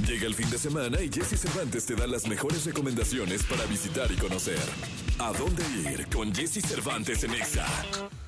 Llega el fin de semana y Jesse Cervantes te da las mejores recomendaciones para visitar y conocer. ¿A dónde ir con Jesse Cervantes en Exa?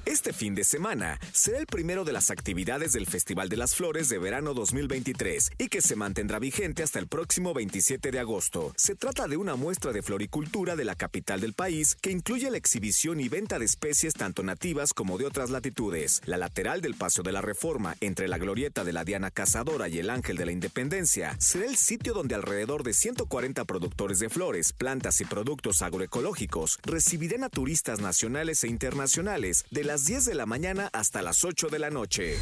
Este fin de semana será el primero de las actividades del Festival de las Flores de Verano 2023 y que se mantendrá vigente hasta el próximo 27 de agosto. Se trata de una muestra de floricultura de la capital del país que incluye la exhibición y venta de especies tanto nativas como de otras latitudes. La lateral del Paseo de la Reforma, entre la glorieta de la Diana Cazadora y el Ángel de la Independencia, será el sitio donde alrededor de 140 productores de flores, plantas y productos agroecológicos recibirán a turistas nacionales e internacionales de las 10 de la mañana hasta las 8 de la noche.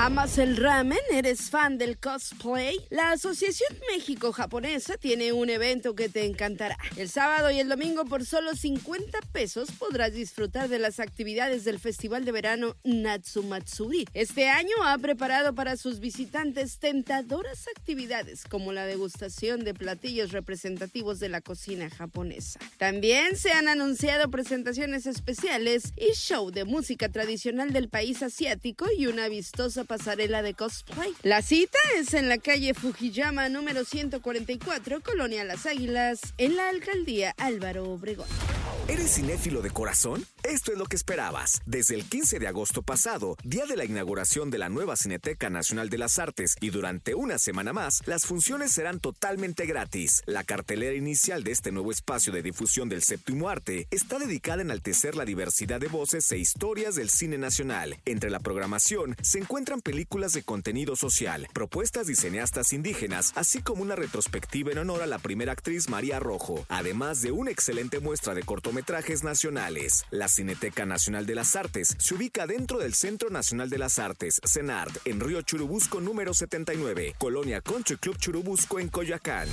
¿Amas el ramen? ¿Eres fan del cosplay? La Asociación México-Japonesa tiene un evento que te encantará. El sábado y el domingo por solo 50 pesos podrás disfrutar de las actividades del Festival de Verano Natsumatsuri. Este año ha preparado para sus visitantes tentadoras actividades como la degustación de platillos representativos de la cocina japonesa. También se han anunciado presentaciones especiales y show de música tradicional del país asiático y una vistosa pasarela de cosplay. La cita es en la calle Fujiyama número 144, Colonia Las Águilas, en la alcaldía Álvaro Obregón. ¿Eres cinéfilo de corazón? Esto es lo que esperabas. Desde el 15 de agosto pasado, día de la inauguración de la nueva Cineteca Nacional de las Artes, y durante una semana más, las funciones serán totalmente gratis. La cartelera inicial de este nuevo espacio de difusión del séptimo arte está dedicada a enaltecer la diversidad de voces e historias del cine nacional. Entre la programación se encuentran películas de contenido social, propuestas de cineastas indígenas, así como una retrospectiva en honor a la primera actriz María Rojo, además de una excelente muestra de cortometrajes nacionales. La Cineteca Nacional de las Artes se ubica dentro del Centro Nacional de las Artes, CENART, en Río Churubusco número 79, Colonia Country Club Churubusco en Coyoacán.